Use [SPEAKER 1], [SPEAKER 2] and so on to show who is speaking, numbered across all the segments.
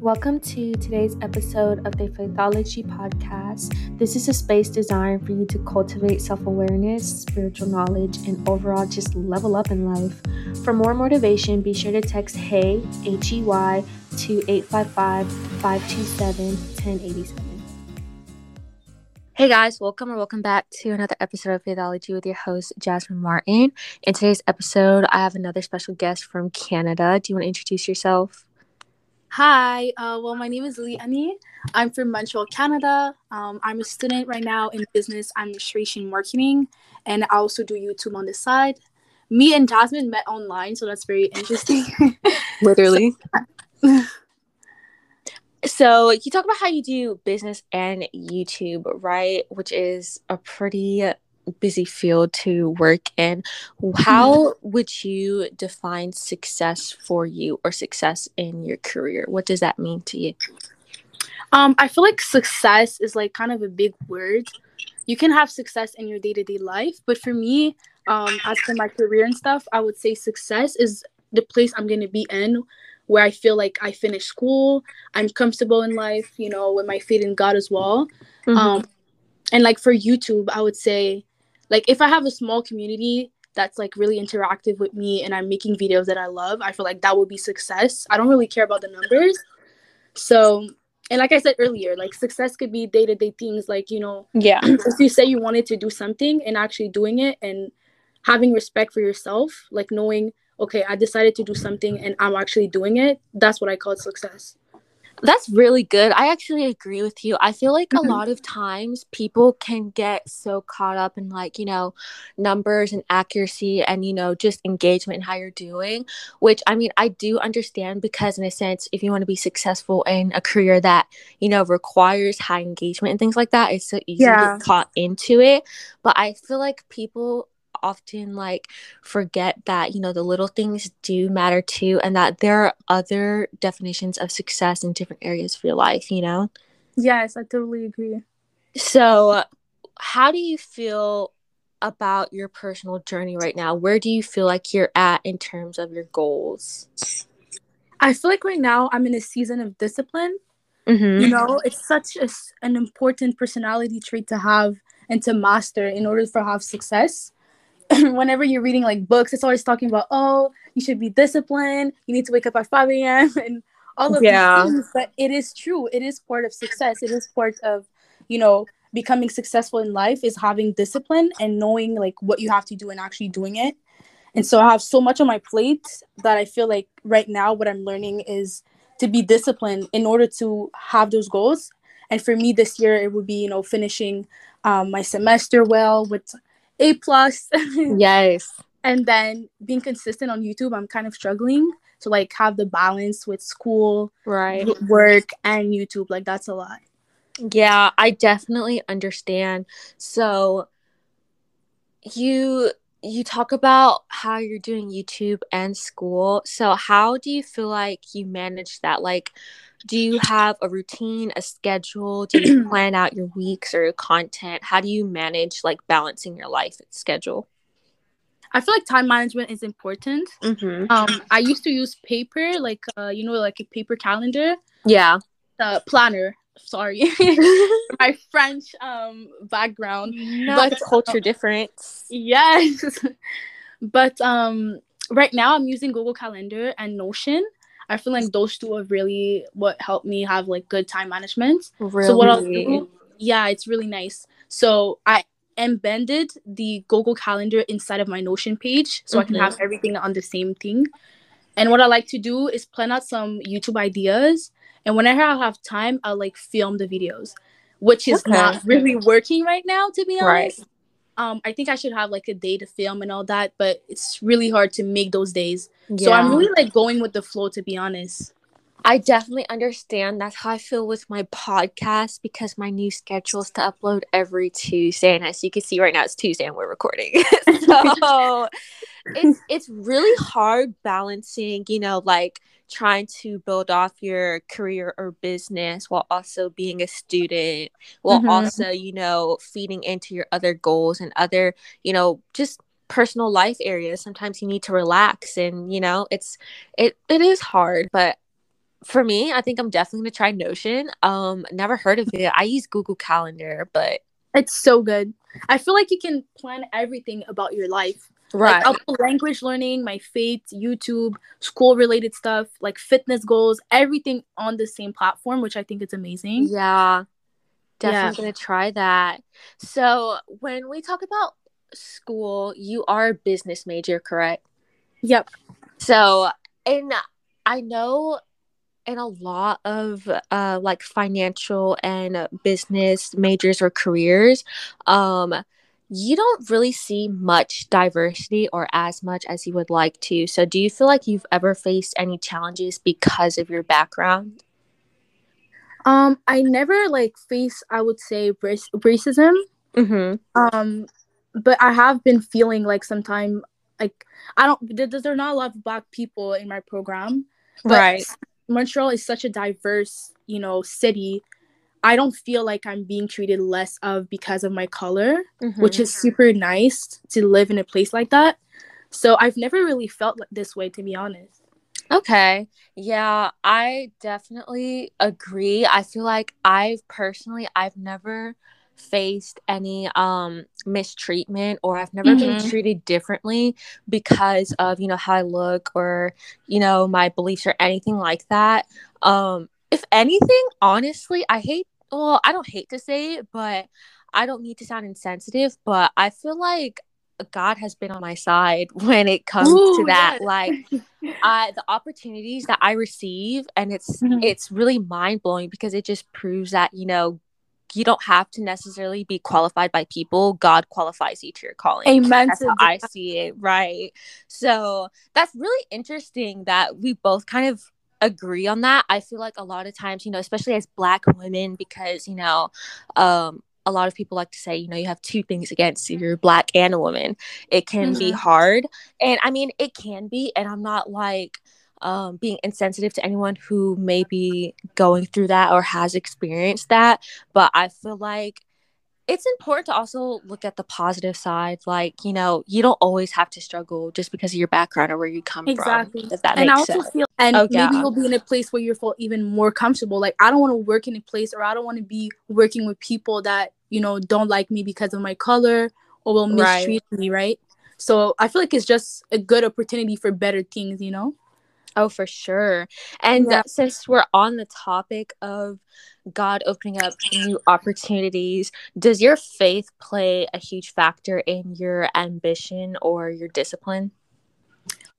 [SPEAKER 1] Welcome to today's episode of the Faithology Podcast. This is a space designed for you to cultivate self awareness, spiritual knowledge, and overall just level up in life. For more motivation, be sure to text HEY, H E Y, to 855 527 1087. Hey guys, welcome or welcome back to another episode of Faithology with your host, Jasmine Martin. In today's episode, I have another special guest from Canada. Do you want to introduce yourself?
[SPEAKER 2] Hi, uh, well, my name is Leonie. I'm from Montreal, Canada. Um, I'm a student right now in business administration marketing, and I also do YouTube on the side. Me and Jasmine met online, so that's very interesting.
[SPEAKER 1] Literally. so, you talk about how you do business and YouTube, right? Which is a pretty busy field to work in. How mm-hmm. would you define success for you or success in your career? What does that mean to you?
[SPEAKER 2] Um, I feel like success is like kind of a big word. You can have success in your day to day life, but for me, um, as for my career and stuff, I would say success is the place I'm going to be in where I feel like I finish school, I'm comfortable in life, you know, with my faith in God as well. Mm-hmm. Um, and like for YouTube, I would say like if I have a small community that's like really interactive with me and I'm making videos that I love, I feel like that would be success. I don't really care about the numbers. So, and like I said earlier, like success could be day to day things like, you know,
[SPEAKER 1] yeah.
[SPEAKER 2] if you say you wanted to do something and actually doing it and having respect for yourself, like knowing, okay, I decided to do something and I'm actually doing it, that's what I call success.
[SPEAKER 1] That's really good. I actually agree with you. I feel like mm-hmm. a lot of times people can get so caught up in like, you know, numbers and accuracy and, you know, just engagement and how you're doing, which I mean, I do understand because, in a sense, if you want to be successful in a career that, you know, requires high engagement and things like that, it's so easy yeah. to get caught into it. But I feel like people often like forget that you know the little things do matter too and that there are other definitions of success in different areas of your life you know?
[SPEAKER 2] Yes i totally agree.
[SPEAKER 1] So how do you feel about your personal journey right now? Where do you feel like you're at in terms of your goals?
[SPEAKER 2] I feel like right now i'm in a season of discipline. Mm-hmm. you know it's such a, an important personality trait to have and to master in order for have success whenever you're reading like books, it's always talking about, oh, you should be disciplined. You need to wake up at 5 a.m. and all of yeah. these things. But it is true. It is part of success. It is part of, you know, becoming successful in life is having discipline and knowing like what you have to do and actually doing it. And so I have so much on my plate that I feel like right now what I'm learning is to be disciplined in order to have those goals. And for me this year, it would be, you know, finishing um, my semester well with a plus.
[SPEAKER 1] yes.
[SPEAKER 2] And then being consistent on YouTube, I'm kind of struggling to like have the balance with school,
[SPEAKER 1] right,
[SPEAKER 2] work, and YouTube. Like that's a lot.
[SPEAKER 1] Yeah, I definitely understand. So you you talk about how you're doing YouTube and school. So how do you feel like you manage that? Like do you have a routine, a schedule? Do you plan out your weeks or your content? How do you manage like balancing your life and schedule?
[SPEAKER 2] I feel like time management is important. Mm-hmm. Um, I used to use paper, like uh, you know, like a paper calendar.
[SPEAKER 1] Yeah.
[SPEAKER 2] Uh, planner. Sorry, my French um background.
[SPEAKER 1] No, but culture uh, difference.
[SPEAKER 2] Yes, but um, right now I'm using Google Calendar and Notion. I feel like those two are really what helped me have like good time management.
[SPEAKER 1] Really? So what I'll do,
[SPEAKER 2] yeah, it's really nice. So I embedded the Google Calendar inside of my Notion page so mm-hmm. I can have mm-hmm. everything on the same thing. And what I like to do is plan out some YouTube ideas. And whenever I have time, I'll like film the videos, which is okay. not really working right now, to be honest. Right um, I think I should have like a day to film and all that, but it's really hard to make those days. Yeah. So I'm really like going with the flow, to be honest.
[SPEAKER 1] I definitely understand. That's how I feel with my podcast because my new schedule is to upload every Tuesday, and as you can see right now, it's Tuesday and we're recording. so it's it's really hard balancing, you know, like trying to build off your career or business while also being a student, while mm-hmm. also, you know, feeding into your other goals and other, you know, just personal life areas. Sometimes you need to relax and, you know, it's it it is hard, but for me, I think I'm definitely gonna try Notion. Um, never heard of it. I use Google Calendar, but
[SPEAKER 2] it's so good. I feel like you can plan everything about your life.
[SPEAKER 1] Right.
[SPEAKER 2] Like, language learning, my faith, YouTube, school related stuff, like fitness goals, everything on the same platform, which I think is amazing.
[SPEAKER 1] Yeah. Definitely yeah. gonna try that. So when we talk about school, you are a business major, correct?
[SPEAKER 2] Yep.
[SPEAKER 1] So and I know in a lot of uh, like financial and business majors or careers, um, you don't really see much diversity or as much as you would like to. So, do you feel like you've ever faced any challenges because of your background?
[SPEAKER 2] Um, I never like face, I would say, rac- racism.
[SPEAKER 1] Mm-hmm.
[SPEAKER 2] Um, but I have been feeling like sometimes, like I don't. There, there's not a lot of black people in my program,
[SPEAKER 1] right?
[SPEAKER 2] Montreal is such a diverse, you know, city. I don't feel like I'm being treated less of because of my color, mm-hmm. which is super nice to live in a place like that. So I've never really felt like this way, to be honest.
[SPEAKER 1] Okay. Yeah, I definitely agree. I feel like I've personally, I've never faced any um mistreatment or I've never mm-hmm. been treated differently because of, you know, how I look or, you know, my beliefs or anything like that. Um if anything, honestly, I hate well, I don't hate to say it, but I don't need to sound insensitive, but I feel like God has been on my side when it comes Ooh, to that. Yes. Like I the opportunities that I receive and it's mm-hmm. it's really mind blowing because it just proves that, you know, you don't have to necessarily be qualified by people. God qualifies you to your calling.
[SPEAKER 2] Amen.
[SPEAKER 1] That's how I see it. Right. So that's really interesting that we both kind of agree on that. I feel like a lot of times, you know, especially as black women, because, you know, um, a lot of people like to say, you know, you have two things against you, you're black and a woman. It can mm-hmm. be hard. And I mean, it can be. And I'm not like, um, being insensitive to anyone who may be going through that or has experienced that. But I feel like it's important to also look at the positive side. Like, you know, you don't always have to struggle just because of your background or where you come
[SPEAKER 2] exactly.
[SPEAKER 1] from.
[SPEAKER 2] Exactly. that and I also sense. feel, and oh, maybe yeah. you'll be in a place where you feel even more comfortable. Like, I don't want to work in a place or I don't want to be working with people that, you know, don't like me because of my color or will mistreat right. me, right? So I feel like it's just a good opportunity for better things, you know?
[SPEAKER 1] Oh, for sure. And yeah. since we're on the topic of God opening up new opportunities, does your faith play a huge factor in your ambition or your discipline?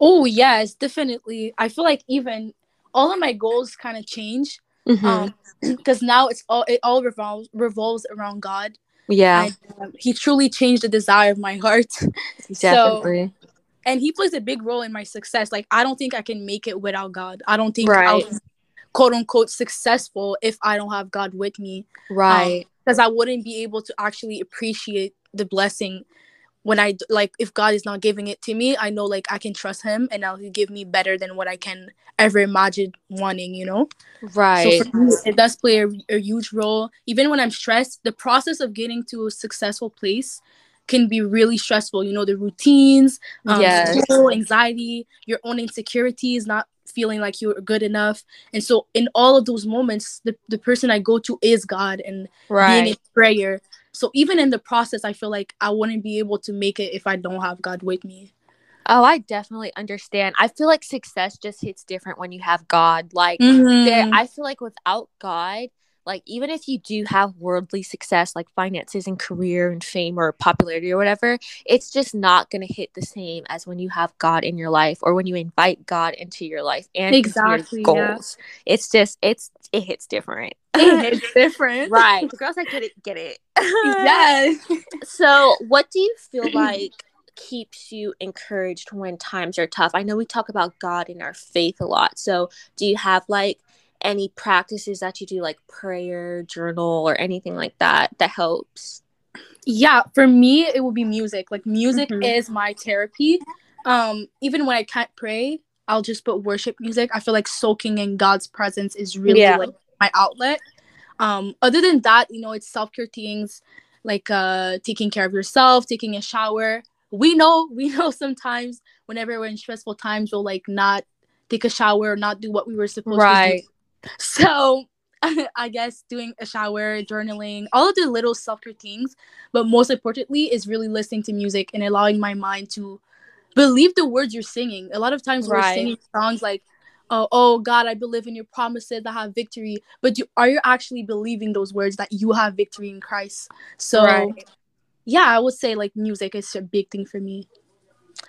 [SPEAKER 2] Oh, yes, definitely. I feel like even all of my goals kind of change because mm-hmm. um, now it's all it all revolves revolves around God.
[SPEAKER 1] Yeah,
[SPEAKER 2] and, um, He truly changed the desire of my heart.
[SPEAKER 1] Definitely.
[SPEAKER 2] And he plays a big role in my success. Like I don't think I can make it without God. I don't think right. I'll be quote unquote successful if I don't have God with me.
[SPEAKER 1] Right.
[SPEAKER 2] Because um, I wouldn't be able to actually appreciate the blessing when I like if God is not giving it to me, I know like I can trust him and now he give me better than what I can ever imagine wanting, you know?
[SPEAKER 1] Right. So
[SPEAKER 2] me, it does play a, a huge role. Even when I'm stressed, the process of getting to a successful place can be really stressful. You know, the routines, um, yes. school, anxiety, your own insecurities, not feeling like you're good enough. And so, in all of those moments, the, the person I go to is God and right. being in prayer. So, even in the process, I feel like I wouldn't be able to make it if I don't have God with me.
[SPEAKER 1] Oh, I definitely understand. I feel like success just hits different when you have God. Like, mm-hmm. there, I feel like without God, like even if you do have worldly success like finances and career and fame or popularity or whatever it's just not going to hit the same as when you have god in your life or when you invite god into your life and exactly goals. Yeah. it's just it's it hits different.
[SPEAKER 2] It hits different.
[SPEAKER 1] Right. Girls i get it get it.
[SPEAKER 2] Yes.
[SPEAKER 1] So what do you feel like keeps you encouraged when times are tough? I know we talk about god and our faith a lot. So do you have like any practices that you do like prayer journal or anything like that that helps
[SPEAKER 2] yeah for me it will be music like music mm-hmm. is my therapy um even when i can't pray i'll just put worship music i feel like soaking in god's presence is really yeah. like my outlet um other than that you know it's self-care things like uh taking care of yourself taking a shower we know we know sometimes whenever we're in stressful times we'll like not take a shower, not do what we were supposed right. to do. So I guess doing a shower, journaling, all of the little softer things, but most importantly is really listening to music and allowing my mind to believe the words you're singing. A lot of times right. we're singing songs like, "Oh, oh God, I believe in your promises. I have victory." But you, are you actually believing those words that you have victory in Christ? So, right. yeah, I would say like music is a big thing for me.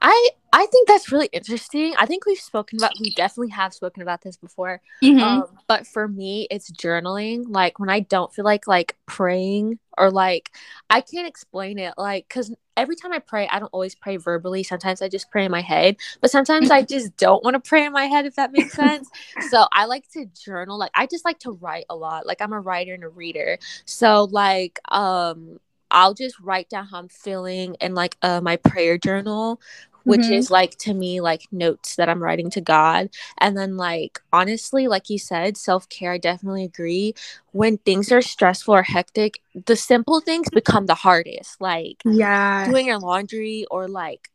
[SPEAKER 1] I I think that's really interesting. I think we've spoken about we definitely have spoken about this before. Mm-hmm. Um, but for me, it's journaling. Like when I don't feel like like praying or like I can't explain it. Like because every time I pray, I don't always pray verbally. Sometimes I just pray in my head, but sometimes I just don't want to pray in my head. If that makes sense. so I like to journal. Like I just like to write a lot. Like I'm a writer and a reader. So like um I'll just write down how I'm feeling in like uh, my prayer journal which mm-hmm. is like to me like notes that I'm writing to God. And then like honestly, like you said, self-care, I definitely agree. When things are stressful or hectic, the simple things become the hardest. Like
[SPEAKER 2] yeah,
[SPEAKER 1] doing your laundry or like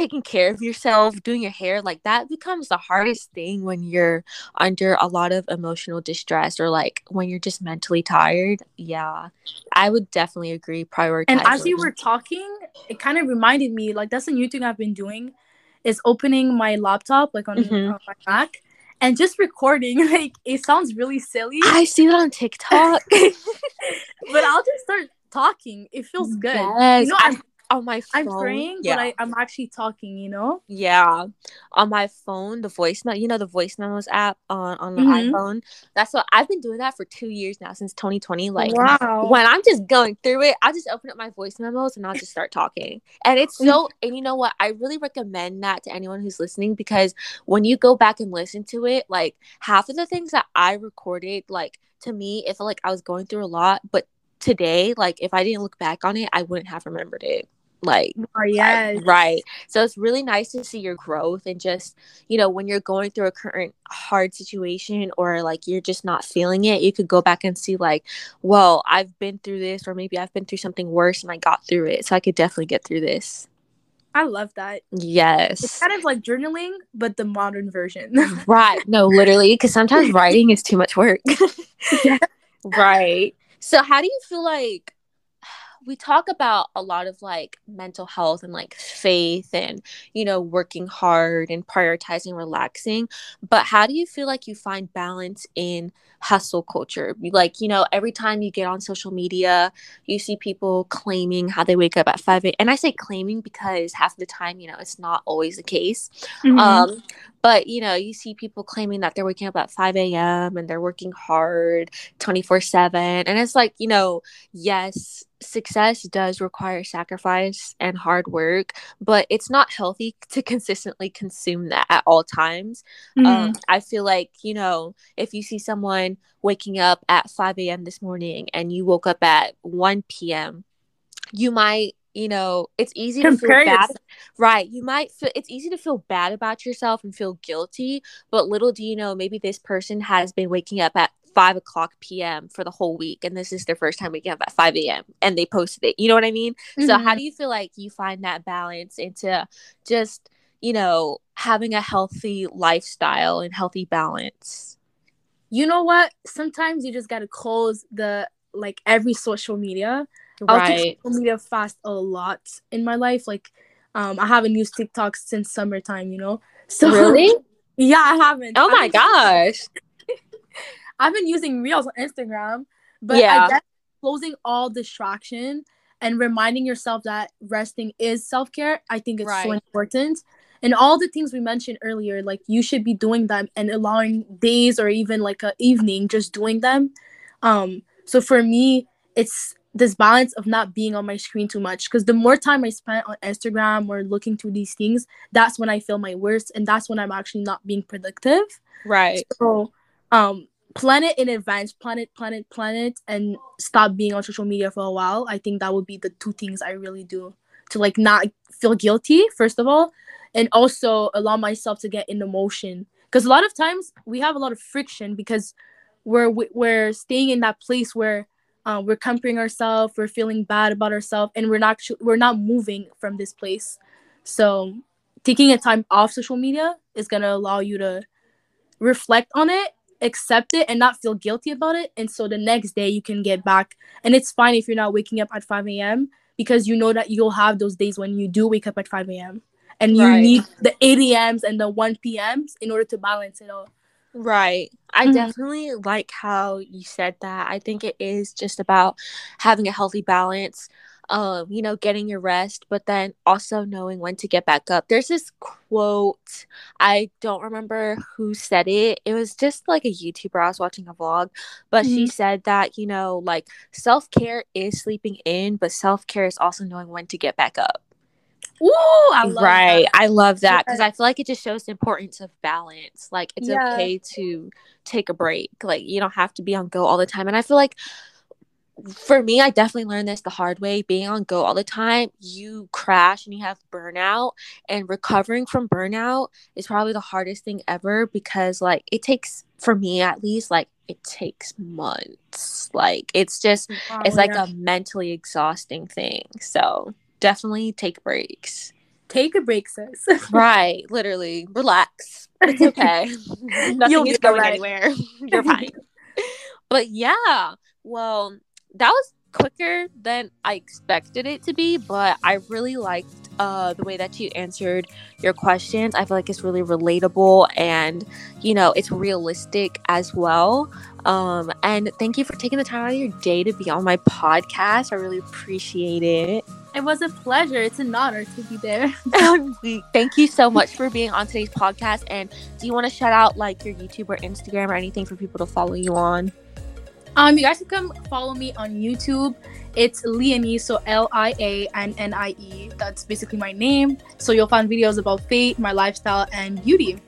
[SPEAKER 1] taking care of yourself, doing your hair, like that becomes the hardest thing when you're under a lot of emotional distress or like when you're just mentally tired. Yeah, I would definitely agree. Prioritize.
[SPEAKER 2] And as you were talking, it kind of reminded me like that's a new thing I've been doing is opening my laptop like on, mm-hmm. on my Mac and just recording. Like it sounds really silly.
[SPEAKER 1] I see that on TikTok,
[SPEAKER 2] but I'll just start talking. It feels good. Yes. You know, I'm
[SPEAKER 1] on my phone.
[SPEAKER 2] I'm praying, yeah. but I, I'm actually talking, you know?
[SPEAKER 1] Yeah. On my phone, the voice note, you know, the voice memos app on, on the mm-hmm. iPhone. That's what I've been doing that for two years now since 2020. Like, wow. when I'm just going through it, I just open up my voice memos and I'll just start talking. And it's so, and you know what? I really recommend that to anyone who's listening because when you go back and listen to it, like half of the things that I recorded, like, to me, it felt like I was going through a lot, but today, like if I didn't look back on it, I wouldn't have remembered it like
[SPEAKER 2] oh, yeah
[SPEAKER 1] right so it's really nice to see your growth and just you know when you're going through a current hard situation or like you're just not feeling it you could go back and see like well i've been through this or maybe i've been through something worse and i got through it so i could definitely get through this
[SPEAKER 2] I love that.
[SPEAKER 1] Yes.
[SPEAKER 2] It's kind of like journaling, but the modern version.
[SPEAKER 1] right. No, literally, because sometimes writing is too much work. yeah. Right. So, how do you feel like we talk about a lot of like mental health and like faith and you know working hard and prioritizing relaxing but how do you feel like you find balance in hustle culture like you know every time you get on social media you see people claiming how they wake up at 5 a.m and i say claiming because half the time you know it's not always the case mm-hmm. um but you know you see people claiming that they're waking up at 5 a.m and they're working hard 24 7 and it's like you know yes success does require sacrifice and hard work, but it's not healthy to consistently consume that at all times. Mm-hmm. Um, I feel like, you know, if you see someone waking up at 5 a.m. this morning and you woke up at 1 p.m., you might you know it's easy to feel bad right you might feel it's easy to feel bad about yourself and feel guilty but little do you know maybe this person has been waking up at 5 o'clock p.m. for the whole week, and this is their first time waking up at 5 a.m. and they posted it. You know what I mean? Mm-hmm. So, how mm-hmm. do you feel like you find that balance into just, you know, having a healthy lifestyle and healthy balance?
[SPEAKER 2] You know what? Sometimes you just got to close the like every social media. Right. I'll take social media fast a lot in my life. Like, um, I haven't used TikTok since summertime, you know?
[SPEAKER 1] So, really?
[SPEAKER 2] Yeah, I haven't.
[SPEAKER 1] Oh my gosh.
[SPEAKER 2] I've been using Reels on Instagram, but yeah. I guess closing all distraction and reminding yourself that resting is self care, I think it's right. so important. And all the things we mentioned earlier, like you should be doing them and allowing days or even like a evening just doing them. Um, so for me, it's this balance of not being on my screen too much because the more time I spend on Instagram or looking through these things, that's when I feel my worst and that's when I'm actually not being productive.
[SPEAKER 1] Right.
[SPEAKER 2] So um plan it in advance plan it plan it plan it and stop being on social media for a while. I think that would be the two things i really do to like not feel guilty first of all and also allow myself to get in the motion. Because a lot of times we have a lot of friction because we're we're staying in that place where uh, we're comparing ourselves we're feeling bad about ourselves and we're not we're not moving from this place. So taking a time off social media is going to allow you to reflect on it accept it and not feel guilty about it and so the next day you can get back and it's fine if you're not waking up at 5 a.m because you know that you'll have those days when you do wake up at 5 a.m and you right. need the 8 a.m.s and the 1 p.m.s in order to balance it all
[SPEAKER 1] Right. I mm-hmm. definitely like how you said that. I think it is just about having a healthy balance um, you know, getting your rest, but then also knowing when to get back up. There's this quote, I don't remember who said it. It was just like a YouTuber. I was watching a vlog, but mm-hmm. she said that, you know, like self care is sleeping in, but self care is also knowing when to get back up.
[SPEAKER 2] Ooh, I
[SPEAKER 1] right. That. I love that because I feel like it just shows the importance of balance. Like it's yeah. okay to take a break. Like you don't have to be on go all the time. And I feel like for me, I definitely learned this the hard way. Being on go all the time, you crash and you have burnout. And recovering from burnout is probably the hardest thing ever because, like, it takes, for me at least, like, it takes months. Like, it's just, wow, it's like yeah. a mentally exhausting thing. So, definitely take breaks.
[SPEAKER 2] Take a break, sis.
[SPEAKER 1] right. Literally, relax. It's okay. Nothing You'll is going right. anywhere. You're fine. but yeah, well, that was quicker than I expected it to be, but I really liked uh, the way that you answered your questions. I feel like it's really relatable and, you know, it's realistic as well. Um, and thank you for taking the time out of your day to be on my podcast. I really appreciate it.
[SPEAKER 2] It was a pleasure. It's an honor to be there.
[SPEAKER 1] thank you so much for being on today's podcast. And do you want to shout out like your YouTube or Instagram or anything for people to follow you on?
[SPEAKER 2] Um, you guys can come follow me on YouTube. It's Liannie, so L I A N N I E. That's basically my name. So you'll find videos about fate, my lifestyle, and beauty.